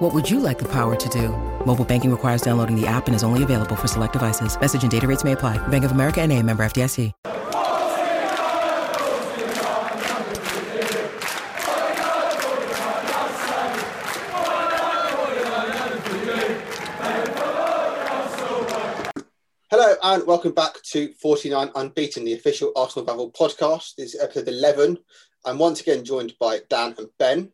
What would you like the power to do? Mobile banking requires downloading the app and is only available for select devices. Message and data rates may apply. Bank of America and a member FDIC. Hello and welcome back to 49 Unbeaten, the official Arsenal Babble podcast. This is episode 11. I'm once again joined by Dan and Ben.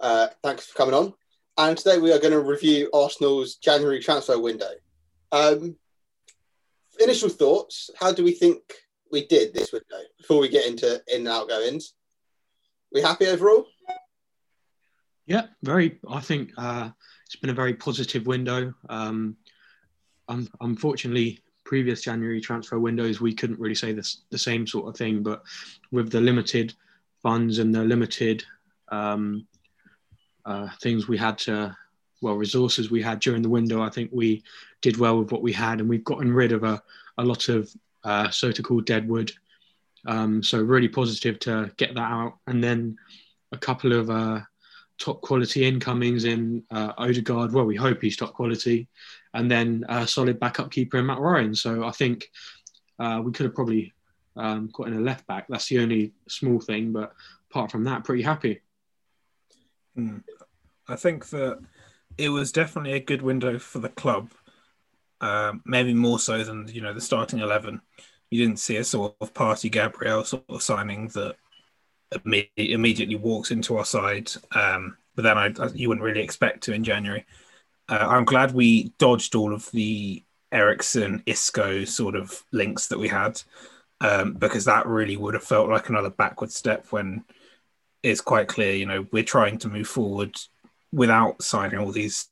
Uh, thanks for coming on. And today we are going to review Arsenal's January transfer window. Um, initial thoughts how do we think we did this window before we get into in and outgoings? We happy overall? Yeah, very. I think uh, it's been a very positive window. Um, un- unfortunately, previous January transfer windows, we couldn't really say this, the same sort of thing. But with the limited funds and the limited um, uh, things we had to, well, resources we had during the window, I think we did well with what we had, and we've gotten rid of a, a lot of uh, so-called deadwood. Um, so really positive to get that out, and then a couple of uh, top quality incomings in uh, Odegaard. Well, we hope he's top quality, and then a solid backup keeper in Mat Ryan. So I think uh, we could have probably um, got in a left back. That's the only small thing, but apart from that, pretty happy. Mm. I think that it was definitely a good window for the club. Um, maybe more so than you know the starting eleven. You didn't see a sort of Partey Gabriel sort of signing that imme- immediately walks into our side. Um, but then I, I, you wouldn't really expect to in January. Uh, I'm glad we dodged all of the Eriksen Isco sort of links that we had um, because that really would have felt like another backward step when it's quite clear, you know, we're trying to move forward without signing all these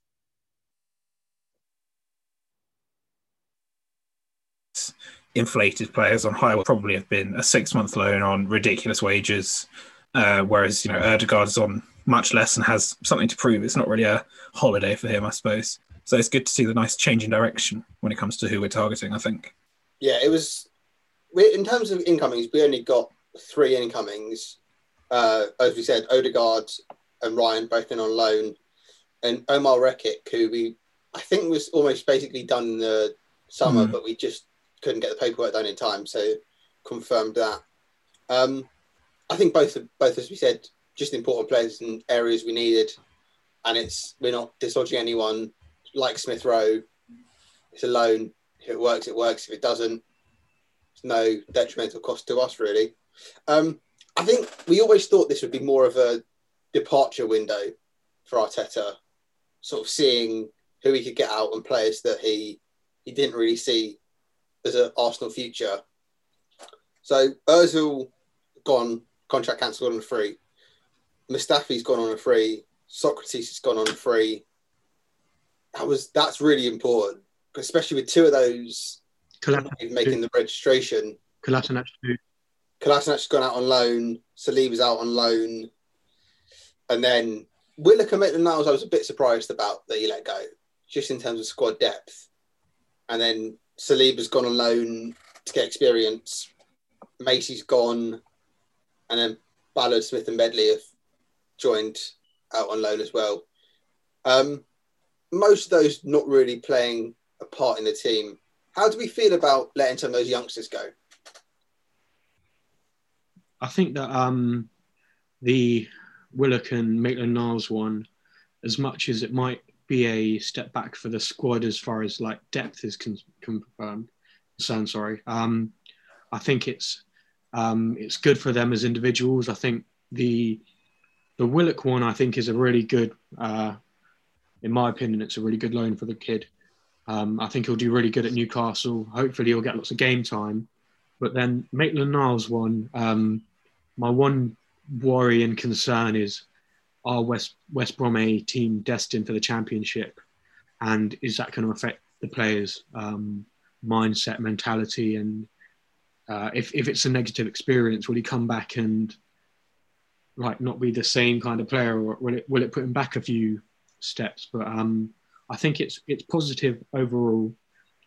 inflated players on high would probably have been a six month loan on ridiculous wages, uh, whereas you know Odegaard's on much less and has something to prove. It's not really a holiday for him, I suppose. So it's good to see the nice change in direction when it comes to who we're targeting. I think. Yeah, it was. In terms of incomings, we only got three incomings. Uh, as we said, Odegaard and Ryan both in on loan, and Omar Rekik, who we I think was almost basically done in the summer, mm. but we just couldn't get the paperwork done in time, so confirmed that. Um, I think both both as we said, just important players in areas we needed, and it's we're not dislodging anyone like Smith Rowe. It's a loan. If it works, it works. If it doesn't, it's no detrimental cost to us really. Um, I think we always thought this would be more of a departure window for Arteta, sort of seeing who he could get out and players that he he didn't really see as an Arsenal future. So Özil gone, contract cancelled on a free. Mustafi's gone on a free. Sokratis has gone on a free. That was that's really important, especially with two of those making the registration. Kolasinac too. Kolasinac's gone out on loan. Saliba's out on loan. And then Willock Maitland Niles, I was a bit surprised about that he let go, just in terms of squad depth. And then Saliba's gone on loan to get experience. Macey's gone. And then Ballard, Smith, and Medley have joined out on loan as well. Um, most of those not really playing a part in the team. How do we feel about letting some of those youngsters go? I think that um, the Willock and Maitland Niles one, as much as it might be a step back for the squad as far as like depth is con- concerned, sorry. Um, I think it's um, it's good for them as individuals. I think the the Willock one I think is a really good, uh, in my opinion, it's a really good loan for the kid. Um, I think he'll do really good at Newcastle. Hopefully, he'll get lots of game time. But then Maitland Niles one, um, my one worry and concern is are West West Brom a team destined for the championship, and is that going to affect the players' um, mindset, mentality, and uh, if if it's a negative experience, will he come back and like not be the same kind of player, or will it will it put him back a few steps? But um, I think it's it's positive overall,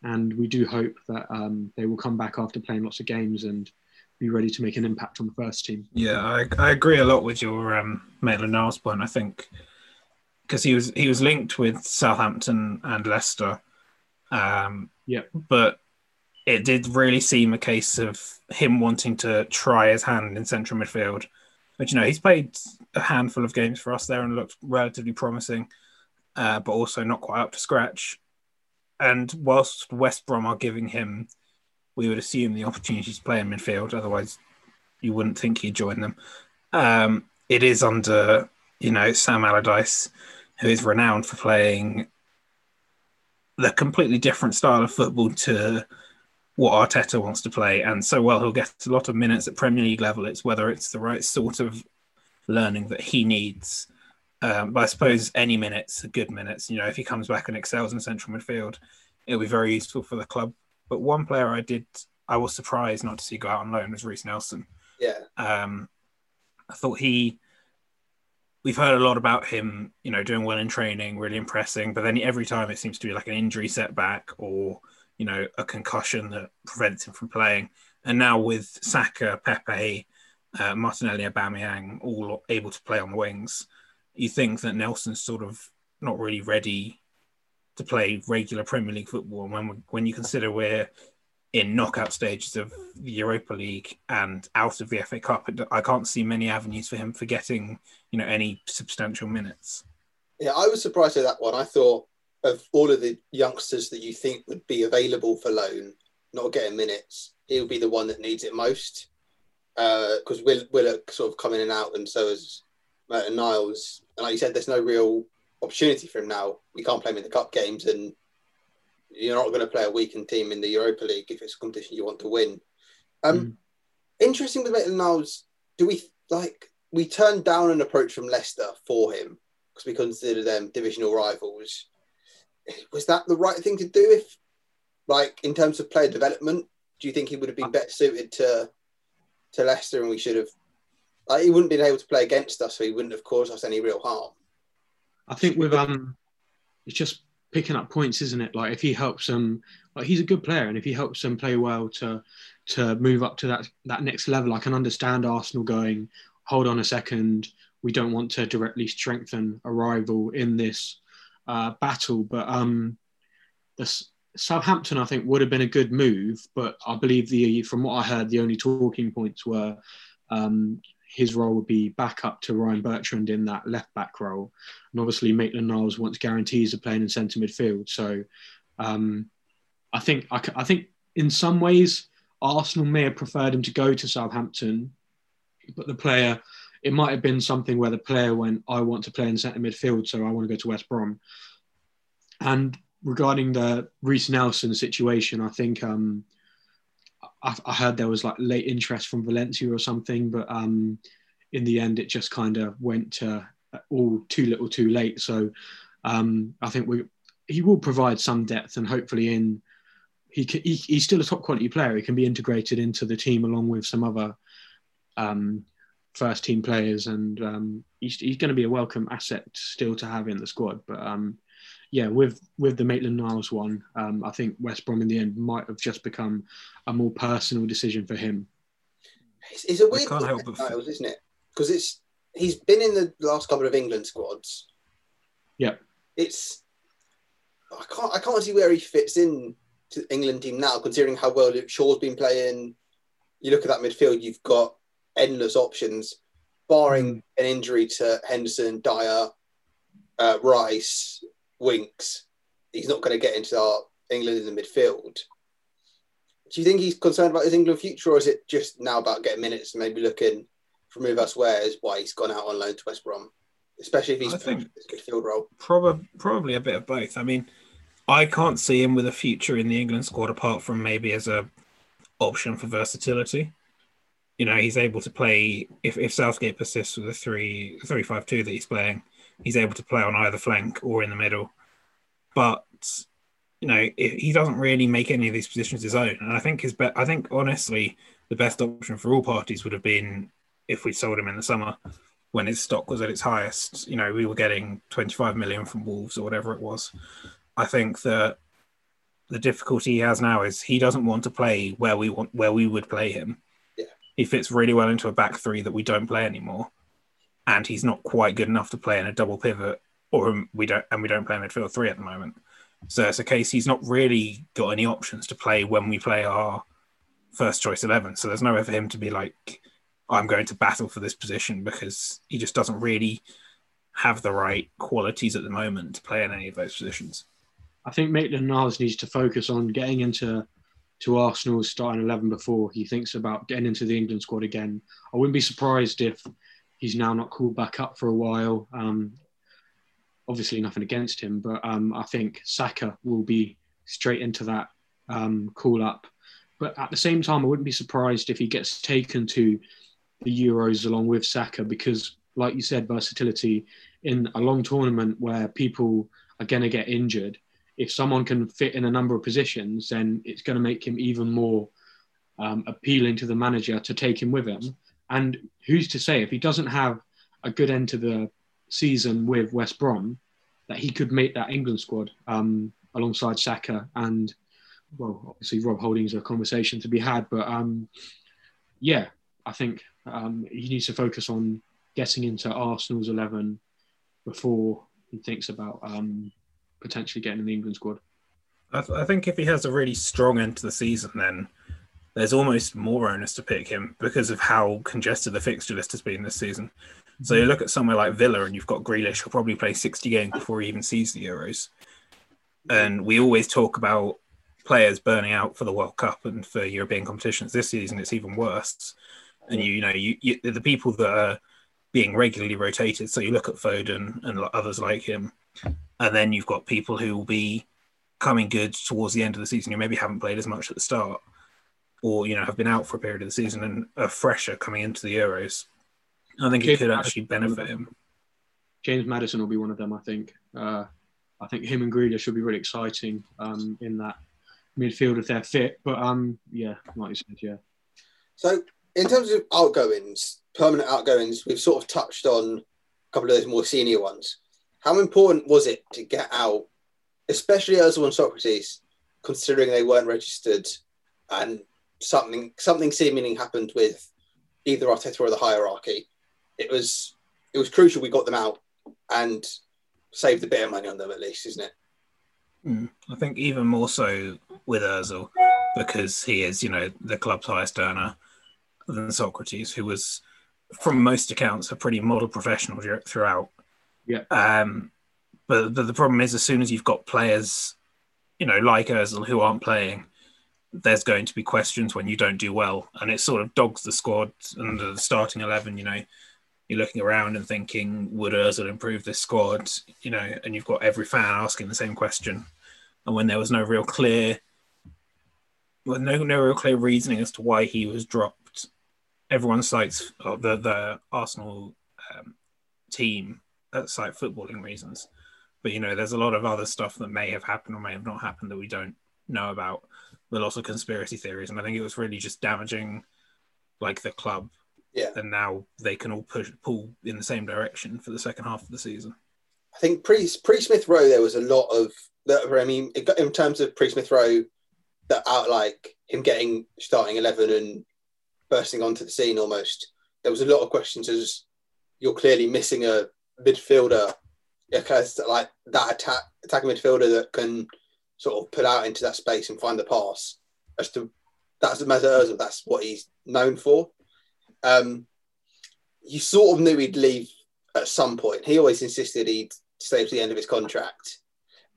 and we do hope that um, they will come back after playing lots of games and be ready to make an impact on the first team. Yeah, I, I agree a lot with your um, Maitland-Niles point. I think because he was he was linked with Southampton and Leicester. Um, yeah, but it did really seem a case of him wanting to try his hand in central midfield. But you know, he's played a handful of games for us there and looked relatively promising, uh, but also not quite up to scratch. And whilst West Brom are giving him we would assume the opportunity to play in midfield. Otherwise, you wouldn't think he'd join them. Um, it is under, you know, Sam Allardyce, who is renowned for playing the completely different style of football to what Arteta wants to play. And so, well, he'll get a lot of minutes at Premier League level. It's whether it's the right sort of learning that he needs. Um, but I suppose any minutes are good minutes. You know, if he comes back and excels in central midfield, it'll be very useful for the club. But one player I did, I was surprised not to see go out on loan was Reiss Nelson. Yeah. Um, I thought he. We've heard a lot about him, you know, doing well in training, really impressing. But then every time it seems to be like an injury setback or, you know, a concussion that prevents him from playing. And now with Saka, Pepe, uh, Martinelli, Aubameyang all able to play on the wings, you think that Nelson's sort of not really ready to play regular Premier League football. When when you consider we're in knockout stages of the Europa League and out of the FA Cup, I can't see many avenues for him for getting you know any substantial minutes. Yeah, I was surprised at that one. I thought of all of the youngsters that you think would be available for loan, not getting minutes, he'll be the one that needs it most. Because uh, Will Willock sort of coming in and out, and so is Niles. And like you said, there's no real opportunity for him now. We can't play him in the cup games, and you're not going to play a weakened team in the Europa League if it's a competition you want to win. Um, mm. Interesting with Maitland Niles, do we like we turned down an approach from Leicester for him because we consider them divisional rivals? Was that the right thing to do? If like in terms of player development, do you think he would have been better suited to to Leicester, and we should have? Like, he wouldn't have been able to play against us, so he wouldn't have caused us any real harm. I think with um, it's just picking up points, isn't it? Like if he helps them, like he's a good player, and if he helps them play well to to move up to that that next level, I can understand Arsenal going, hold on a second, we don't want to directly strengthen a rival in this uh, battle, but um, the Southampton I think would have been a good move, but I believe the from what I heard, the only talking points were um, his role would be back up to Ryan Bertrand in that left back role. And obviously, Maitland Niles wants guarantees of playing in centre midfield. So um, I think I, I, think in some ways Arsenal may have preferred him to go to Southampton, but the player it might have been something where the player went, I want to play in centre midfield, so I want to go to West Brom. And regarding the Reiss Nelson situation, I think um, I, heard there was like late interest from Valencia or something, but um, in the end, it just kind of went to all too little, too late. So um, I think we he will provide some depth, and hopefully, in he, can, he he's still a top quality player. He can be integrated into the team along with some other um, first team players, and um, he's, he's going to be a welcome asset still to have in the squad. But um, yeah, with with the Maitland Niles one, um, I think West Brom in the end might have just become a more personal decision for him. It's, it's a weird can't help but Niles, isn't it? Because it's he's been in the last couple of England squads. Yeah, it's I can't I can't see where he fits in to the England team now, considering how well Luke Shaw's been playing. You look at that midfield, you've got endless options, barring mm. an injury to Henderson, Dier, uh, Rice, Winks, he's not going to get into our England in the midfield. Do you think he's concerned about his England future, or is it just now about getting minutes and maybe looking for move elsewhere? Is why he's gone out on loan to West Brom, especially if he's I think midfield role. Probably, probably a bit of both. I mean, I can't see him with a future in the England squad apart from maybe as a option for versatility. You know, he's able to play if, if Southgate persists with a three three five two that he's playing he's able to play on either flank or in the middle. But you know, he doesn't really make any of these positions his own. And I think his be- I think honestly, the best option for all parties would have been if we sold him in the summer when his stock was at its highest. You know, we were getting 25 million from Wolves or whatever it was. I think that the difficulty he has now is he doesn't want to play where we want where we would play him. Yeah. He fits really well into a back three that we don't play anymore. And he's not quite good enough to play in a double pivot or we don't and we don't play midfield three at the moment. So it's a case he's not really got any options to play when we play our first choice eleven. So there's nowhere for him to be like, I'm going to battle for this position because he just doesn't really have the right qualities at the moment to play in any of those positions. I think Maitland Niles needs to focus on getting into to Arsenal's starting eleven before he thinks about getting into the England squad again. I wouldn't be surprised if he's now not called back up for a while. Um, obviously, nothing against him, but um, I think Saka will be straight into that um, call up. But at the same time, I wouldn't be surprised if he gets taken to the Euros along with Saka because, like you said, versatility in a long tournament where people are going to get injured if someone can fit in a number of positions, then it's going to make him even more um, appealing to the manager to take him with him. And who's to say if he doesn't have a good end to the season with West Brom, that he could make that England squad um, alongside Saka and well, obviously Rob Holding's a conversation to be had, but um, yeah, I think um, he needs to focus on getting into Arsenal's eleven before he thinks about um, potentially getting in the England squad. I, th- I, think if he has a really strong end to the season, then there's almost more onus to pick him because of how congested the fixture list has been this season. So you mm-hmm. look at somewhere like Villa, and you've got Grealish, who'll probably play 60 games before he even sees the Euros. Mm-hmm. And we always talk about players burning out for the World Cup and for European competitions. This season, it's even worse. And you, you know, you, you the people that are being regularly rotated. So you look at Foden and others like him and then you've got people who will be coming good towards the end of the season who maybe haven't played as much at the start or you know have been out for a period of the season and are fresher coming into the euros i think James it could actually benefit him. James Maddison will be one of them i think. Uh, i think him and Grealish should be really exciting um, in that midfield if they're fit but um yeah like you said yeah. So in terms of outgoings permanent outgoings we've sort of touched on a couple of those more senior ones. How important was it to get out, especially Ozil and Sokratis, considering they weren't registered and something something seemingly happened with either Arteta or the hierarchy? It was it was crucial we got them out and saved a bit of money on them at least, isn't it? Mm, I think even more so with Ozil because he is, you know, the club's highest earner than Sokratis, who was, from most accounts, a pretty model professional throughout. Yeah. Um, but, but the problem is, as soon as you've got players, you know, like Özil who aren't playing, there's going to be questions when you don't do well, and it sort of dogs the squad and the starting eleven. You know, you're looking around and thinking, would Özil improve this squad? You know, and you've got every fan asking the same question. And when there was no real clear, well, no no real clear reasoning as to why he was dropped, everyone cites oh, the the Arsenal um, team at like footballing reasons. But you know, there's a lot of other stuff that may have happened or may have not happened that we don't know about. But lots of conspiracy theories, and I think it was really just damaging, like the club. Yeah. And now they can all push pull in the same direction for the second half of the season. I think pre pre Smith Rowe there was a lot of that. I mean, in terms of pre Smith Rowe, that out like him getting starting eleven and bursting onto the scene almost. There was a lot of questions as you're clearly missing a midfielder, because like that attack attacking midfielder that can sort of put out into that space and find the pass. As to that's Mesut Ozil. That's what he's known for. Um, you sort of knew he'd leave at some point. He always insisted he'd stay to the end of his contract.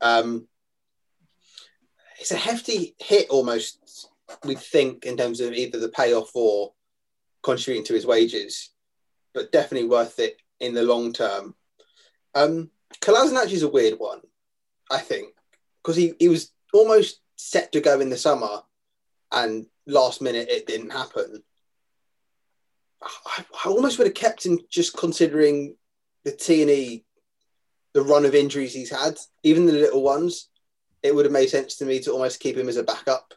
Um, it's a hefty hit almost, we think, in terms of either the payoff or contributing to his wages, but definitely worth it in the long term. Um, is a weird one, I think, because he, he was almost set to go in the summer and last minute it didn't happen. I, I almost would have kept him just considering the T and E, the run of injuries he's had, even the little ones. it would have made sense to me to almost keep him as a backup.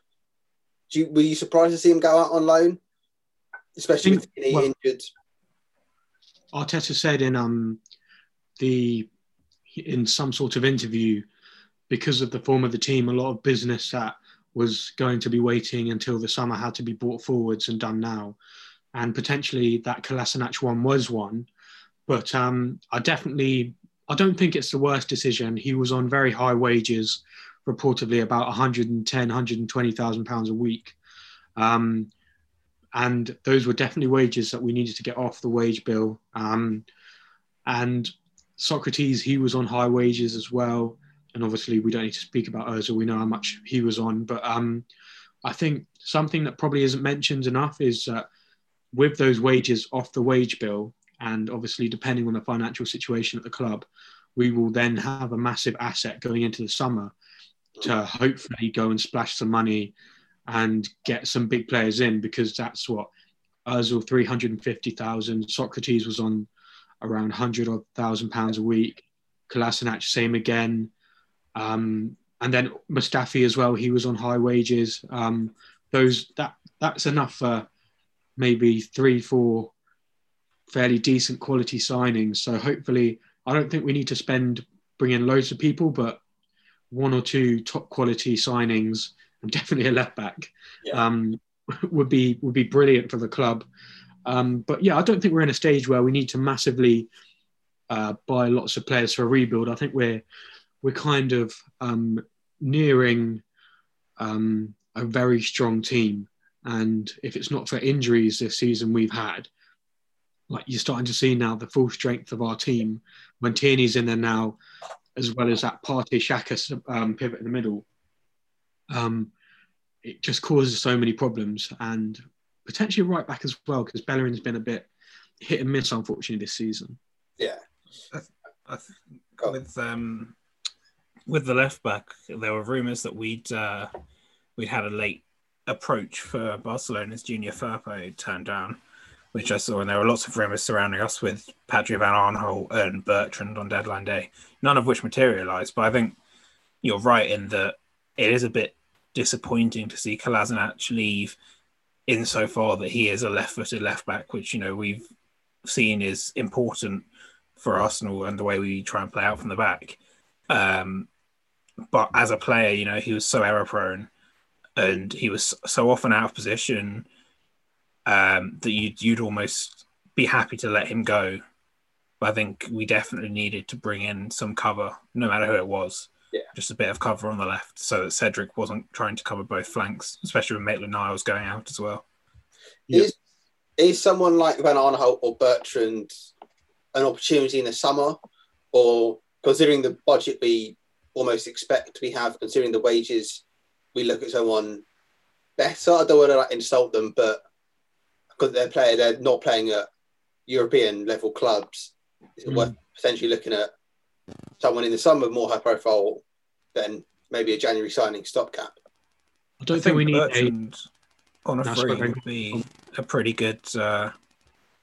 Do you, were you surprised to see him go out on loan, especially with Tierney well- injured? Arteta said in um the in some sort of interview because of the form of the team, a lot of business that was going to be waiting until the summer had to be brought forwards and done now, and potentially that Kolasinac one was one, but um, I definitely I don't think it's the worst decision. He was on very high wages, reportedly about 110, 120,000 pounds a week. Um, and those were definitely wages that we needed to get off the wage bill. Um, and Sokratis, he was on high wages as well. And obviously, we don't need to speak about Ozil. We know how much he was on. But um, I think something that probably isn't mentioned enough is that with those wages off the wage bill, and obviously depending on the financial situation at the club, we will then have a massive asset going into the summer to hopefully go and splash some money and get some big players in because that's what Ozil 350,000, Sokratis was on around 100 odd thousand pounds a week, Kolasinac same again. Um, and then Mustafi as well, he was on high wages. Um, those that that's enough for maybe three, four fairly decent quality signings. So hopefully, I don't think we need to spend bringing loads of people, but one or two top quality signings and definitely a left back Yeah. um, would be would be brilliant for the club. Um, but yeah, I don't think we're in a stage where we need to massively uh, buy lots of players for a rebuild. I think we're we're kind of um, nearing um, a very strong team, and if it's not for injuries this season we've had, like you're starting to see now the full strength of our team when Tierney's in there now, as well as that Partey Xhaka um, pivot in the middle. Um, it just causes so many problems and potentially right back as well because Bellerin's been a bit hit and miss unfortunately this season. Yeah. I th- Go on. with um with the left back, there were rumours that we'd uh, we'd had a late approach for Barcelona's Junior Firpo turned down, which I saw, and there were lots of rumours surrounding us with Patrick Van Aanholt and Bertrand on deadline day, none of which materialised. But I think you're right in that it is a bit disappointing to see Kolasinac leave insofar that he is a left-footed left back, which you know we've seen is important for Arsenal and the way we try and play out from the back. Um, but as a player, you know, he was so error prone and he was so often out of position um, that you'd, you'd almost be happy to let him go. But I think we definitely needed to bring in some cover, no matter who it was. Yeah. Just a bit of cover on the left so that Cedric wasn't trying to cover both flanks, especially with Maitland Niles going out as well. Yeah. Is is someone like Van Aanholt or Bertrand an opportunity in the summer, or considering the budget we almost expect we have, considering the wages, we look at someone better. I don't want to like, insult them, but because they're playing, they're not playing at European level clubs. Is it Mm. worth potentially looking at someone in the summer more high profile than maybe a January signing stopgap? I don't I think, we need a Bertrand on a No, free sorry, would be a pretty good, uh,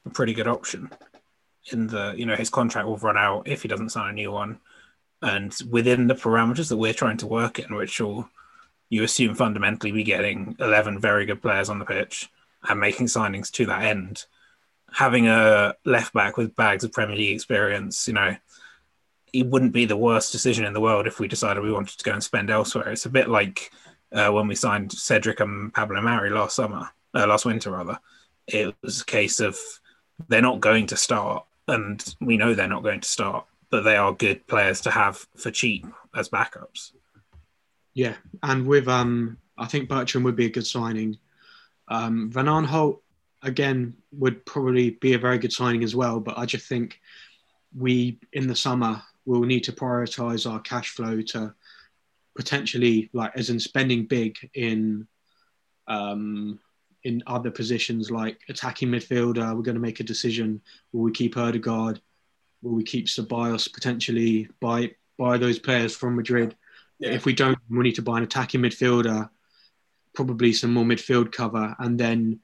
a pretty good option. In the, you know, his contract will run out if he doesn't sign a new one, and within the parameters that we're trying to work in, which will you assume fundamentally be getting eleven very good players on the pitch and making signings to that end. Having a left back with bags of Premier League experience, you know, it wouldn't be the worst decision in the world if we decided we wanted to go and spend elsewhere. It's a bit like uh, when we signed Cedric and Pablo Mari last summer, uh, last winter rather. It was a case of they're not going to start, and we know they're not going to start, but they are good players to have for cheap as backups. Yeah, and with um, I think Bertrand would be a good signing. Um, Van Aanholt again would probably be a very good signing as well, but I just think we in the summer will need to prioritize our cash flow to potentially like as in spending big in um, in other positions like attacking midfielder. We're going to make a decision: will we keep Odegaard? Will we keep Ceballos potentially? Buy buy those players from Madrid. Yeah. If we don't, we need to buy an attacking midfielder, probably some more midfield cover, and then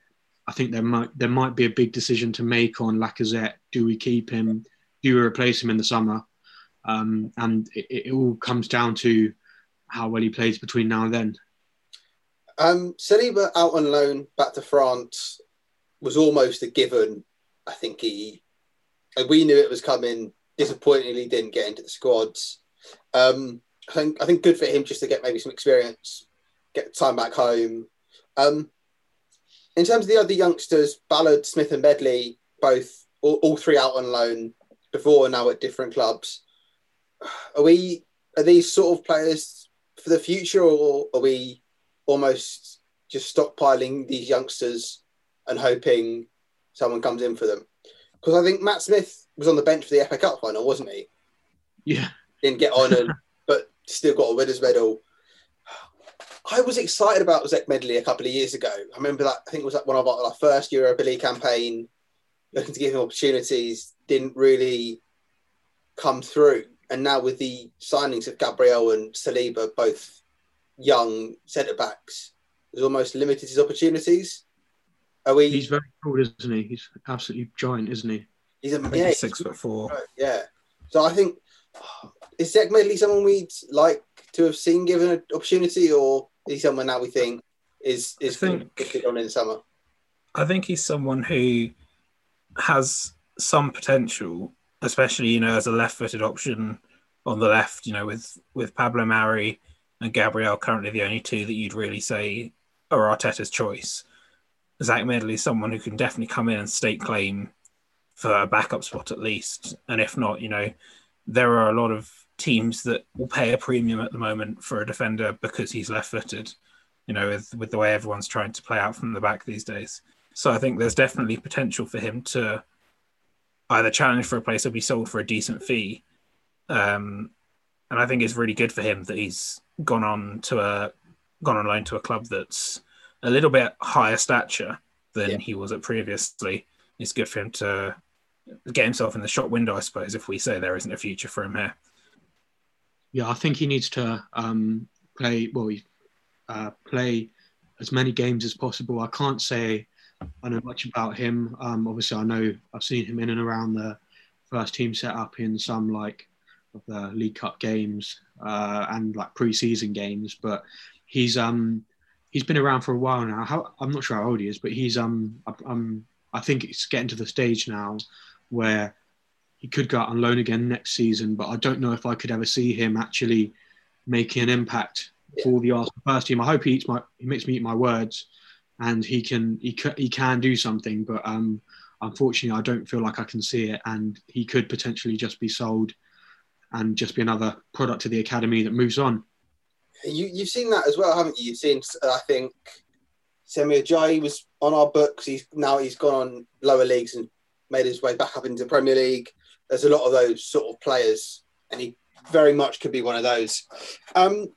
I think there might there might be a big decision to make on Lacazette. Do we keep him? Do we replace him in the summer? Um, and it, it all comes down to how well he plays between now and then. Um, Saliba out on loan back to France was almost a given. I think he, we knew it was coming. Disappointingly, didn't get into the squads. Um, I think I think good for him just to get maybe some experience, get time back home. Um, in terms of the other youngsters, Ballard, Smith, and Medley, both all, all three out on loan before and now at different clubs. Are we are these sort of players for the future, or are we almost just stockpiling these youngsters and hoping someone comes in for them? Because I think Matt Smith was on the bench for the FA Cup final, wasn't he? Yeah, didn't get on, and, but still got a winners medal. I was excited about Zech Medley a couple of years ago. I remember that. I think it was like one of our, our first Europa League campaign, looking to give him opportunities. Didn't really come through, and now with the signings of Gabriel and Saliba, both young centre backs, has almost limited his opportunities. Oh, are we? He's very tall, isn't he? He's absolutely giant, isn't he? He's a yeah, he's six foot four. Yeah. So I think is Zech Medley someone we'd like to have seen given an opportunity, or is he someone now we think is is think, good on in the summer? I think he's someone who has some potential, especially you know as a left-footed option on the left. You know, with with Pablo Mari and Gabriel currently the only two that you'd really say are Arteta's choice. Zech Medley is someone who can definitely come in and stake claim for a backup spot at least, and if not, you know, there are a lot of teams that will pay a premium at the moment for a defender because he's left-footed. You know, with with the way everyone's trying to play out from the back these days. So I think there's definitely potential for him to either challenge for a place or be sold for a decent fee. Um, and I think it's really good for him that he's gone on to a gone on loan to a club that's a little bit higher stature than yeah. he was at previously. It's good for him to get himself in the shop window, I suppose, if we say there isn't a future for him here. Yeah, I think he needs to um, play well. Uh, play as many games as possible. I can't say I know much about him. Um, obviously, I know I've seen him in and around the first team setup in some like of the League Cup games uh, and like pre-season games, but he's um he's been around for a while now. How, I'm not sure how old he is, but he's um I'm I think it's getting to the stage now where he could go out on loan again next season, but I don't know if I could ever see him actually making an impact yeah. for the Arsenal first team. I hope he eats my he makes me eat my words, and he can he can, he can do something. But um, unfortunately, I don't feel like I can see it, and he could potentially just be sold and just be another product of the academy that moves on. You you've seen that as well, haven't you? You've seen I think Semi Ajayi was on our books. He's now he's gone on lower leagues and made his way back up into Premier League. There's a lot of those sort of players, and he very much could be one of those. Um,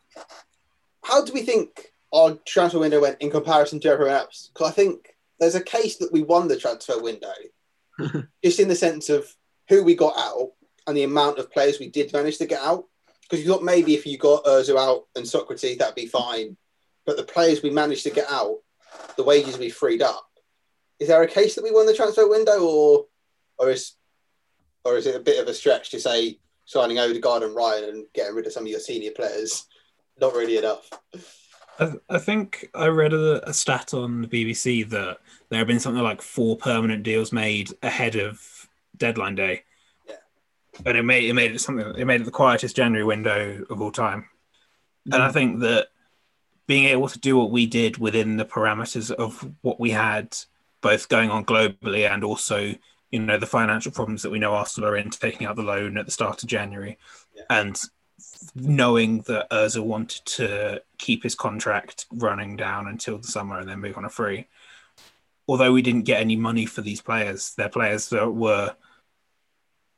how do we think our transfer window went in comparison to everyone else? Because I think there's a case that we won the transfer window, just in the sense of who we got out and the amount of players we did manage to get out. Because you thought maybe if you got Özil out and Socrates, that'd be fine. But the players we managed to get out, the wages we freed up, is there a case that we won the transfer window, or or is or is it a bit of a stretch to say signing Odegaard and Ryan and getting rid of some of your senior players not really enough? I, I think I read a, a, stat on the BBC that there have been something like four permanent deals made ahead of deadline day, and it made it made it something. It made it the quietest January window of all time, mm. and I think that being able to do what we did within the parameters of what we had both going on globally and also you know the financial problems that we know Arsenal are in, taking out the loan at the start of January, yeah. and knowing that Özil wanted to keep his contract running down until the summer and then move on a free. Although we didn't get any money for these players, they're players that were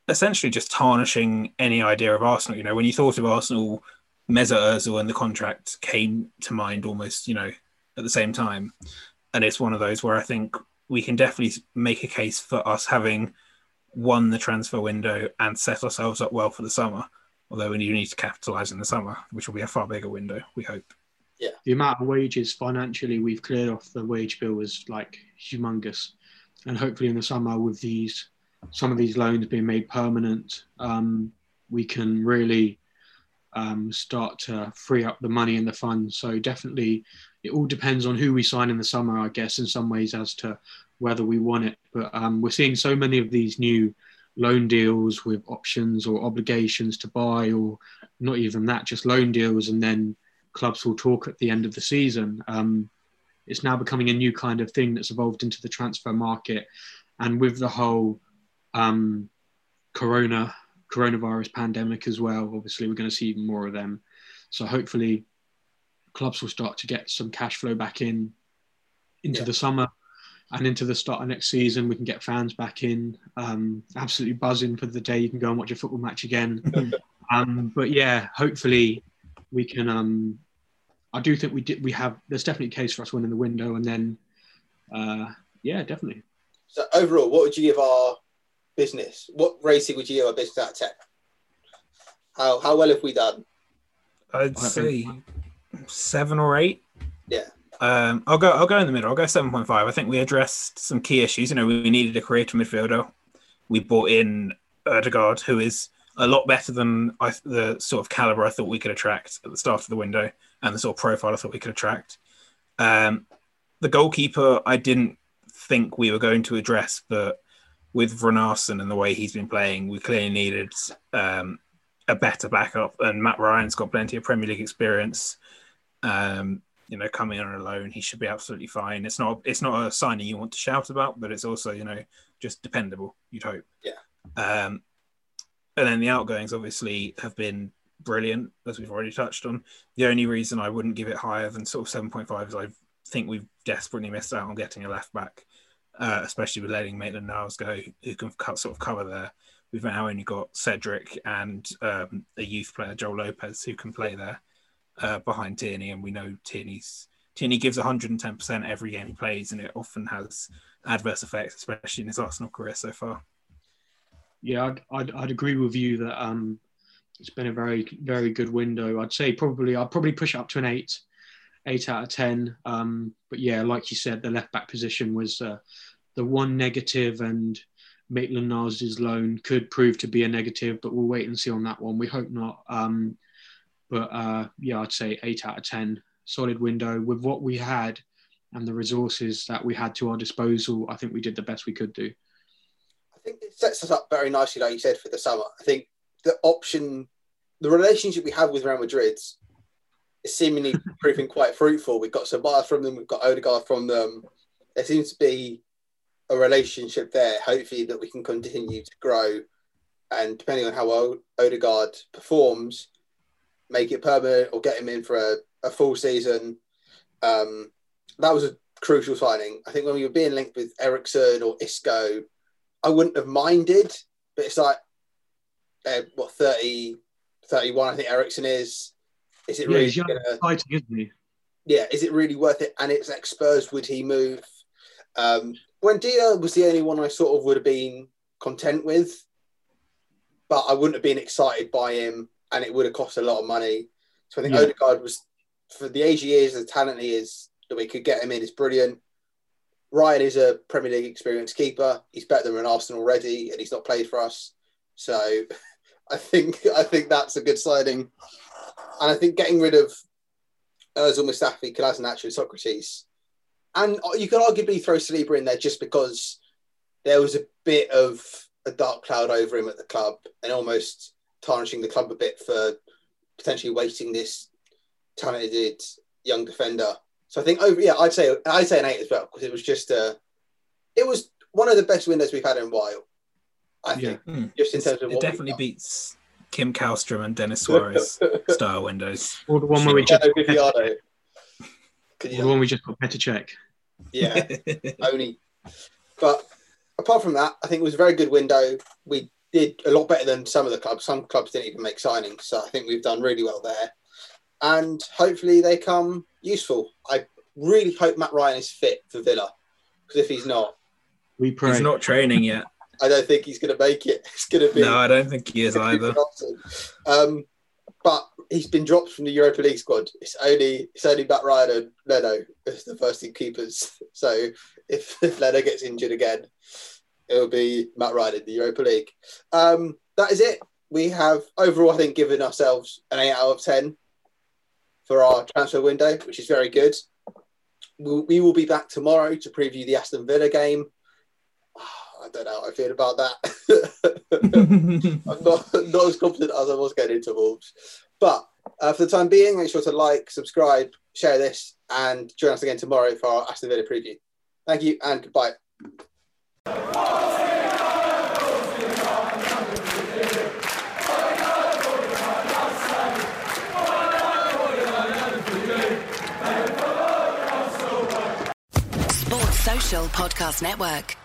essentially just tarnishing any idea of Arsenal. You know, when you thought of Arsenal, Mesut Özil and the contract came to mind almost, you know, at the same time. And it's one of those where I think we can definitely make a case for us having won the transfer window and set ourselves up well for the summer. Although we need to capitalise in the summer, which will be a far bigger window, we hope. Yeah. The amount of wages financially we've cleared off the wage bill is like humongous. And hopefully in the summer with these some of these loans being made permanent, um, we can really um, start to free up the money in the fund. So definitely, it all depends on who we sign in the summer, I guess, in some ways as to whether we want it. But um, we're seeing so many of these new loan deals with options or obligations to buy, or not even that, just loan deals, and then clubs will talk at the end of the season. Um, it's now becoming a new kind of thing that's evolved into the transfer market, and with the whole um, corona coronavirus pandemic as well, obviously we're going to see even more of them. So hopefully, clubs will start to get some cash flow back in into yeah. the summer and into the start of next season, we can get fans back in, um, absolutely buzzing for the day you can go and watch a football match again. um, but yeah, hopefully we can. Um, I do think we did. We have. There's definitely a case for us winning the window, and then, uh, yeah, definitely. So overall, what would you give our business? What rating would you give a business out of ten? How how well have we done? I'd say seven or eight. Yeah. Um, I'll go. I'll go in the middle. I'll go seven point five. I think we addressed some key issues. You know, we needed a creative midfielder. We brought in Odegaard, who is a lot better than I, the sort of caliber I thought we could attract at the start of the window, and the sort of profile I thought we could attract. Um, the goalkeeper, I didn't think we were going to address, but with Runarsson and the way he's been playing, we clearly needed um, a better backup. And Mat Ryan's got plenty of Premier League experience. Um, you know, coming on alone, he should be absolutely fine. It's not it's not a signing you want to shout about, but it's also you know just dependable. You'd hope. Yeah. Um, and then the outgoings obviously have been brilliant, as we've already touched on. The only reason I wouldn't give it higher than sort of seven point five is I think we've desperately missed out on getting a left back, uh, especially with letting Maitland Niles go, who can sort of cover there. We've now only got Cedric and um, a youth player, Joel Lopez, who can play there uh, behind Tierney, and we know Tierney's Tierney gives 110% every game he plays, and it often has adverse effects, especially in his Arsenal career so far. Yeah, I'd, I'd, I'd agree with you that um, it's been a very, very good window. I'd say probably, I'd probably push up to an eight, eight out of 10. Um, but yeah, like you said, the left back position was uh, the one negative, and Maitland Niles' loan could prove to be a negative, but we'll wait and see on that one. We hope not. Um, but uh, yeah, I'd say eight out of 10. Solid window with what we had and the resources that we had to our disposal. I think we did the best we could do. I think it sets us up very nicely, like you said, for the summer. I think the option, the relationship we have with Real Madrid seemingly proving quite fruitful. We've got Sabah from them, we've got Odegaard from them. There seems to be a relationship there, hopefully, that we can continue to grow. And depending on how well Odegaard performs, make it permanent or get him in for a, a full season. Um, that was a crucial signing. I think when we were being linked with Eriksen or Isco, I wouldn't have minded, but it's like, uh, what, 30, 31, I think Eriksen is. Is it yeah, really young, gonna, exciting, isn't he? yeah, is it really worth it? And it's ex Spurs, would he move? Um, Buendia was the only one I sort of would have been content with, but I wouldn't have been excited by him and it would have cost a lot of money. So I think yeah. Odegaard was, for the age he is, the talent he is, that we could get him in is brilliant. Ryan is a Premier League experienced keeper. He's better than an Arsenal already, and he's not played for us. So I think I think that's a good signing. And I think getting rid of Ozil Mustafi, Kolasinac, and Sokratis, and you could arguably throw Saliba in there just because there was a bit of a dark cloud over him at the club, and almost tarnishing the club a bit for potentially wasting this talented young defender. So I think over yeah, I'd say I'd say an eight as well because it was just uh it was one of the best windows we've had in a while. I think yeah. mm. just in terms of it definitely beats Kim Kallstrom and Denis Suarez style windows. Or the one where we just the one we just got better check. Yeah, only. But apart from that, I think it was a very good window. We did a lot better than some of the clubs. Some clubs didn't even make signings, so I think we've done really well there. And hopefully they come useful. I really hope Mat Ryan is fit for Villa because if he's not, we pray. He's not training yet. I don't think he's going to make it. It's going to be no. I don't think he is either. Um, but he's been dropped from the Europa League squad. It's only it's only Mat Ryan and Leno as the first team keepers. So if, if Leno gets injured again, it'll be Mat Ryan in the Europa League. Um, that is it. we have overall, I think, given ourselves an eight out of ten for our transfer window, which is very good. We'll, we will be back tomorrow to preview the Aston Villa game. I don't know how I feel about that. I'm not, not as confident as I was getting into Wolves. But uh, for the time being, make sure to like, subscribe, share this, and join us again tomorrow for our Aston Villa preview. Thank you and goodbye. Sports Social Podcast Network.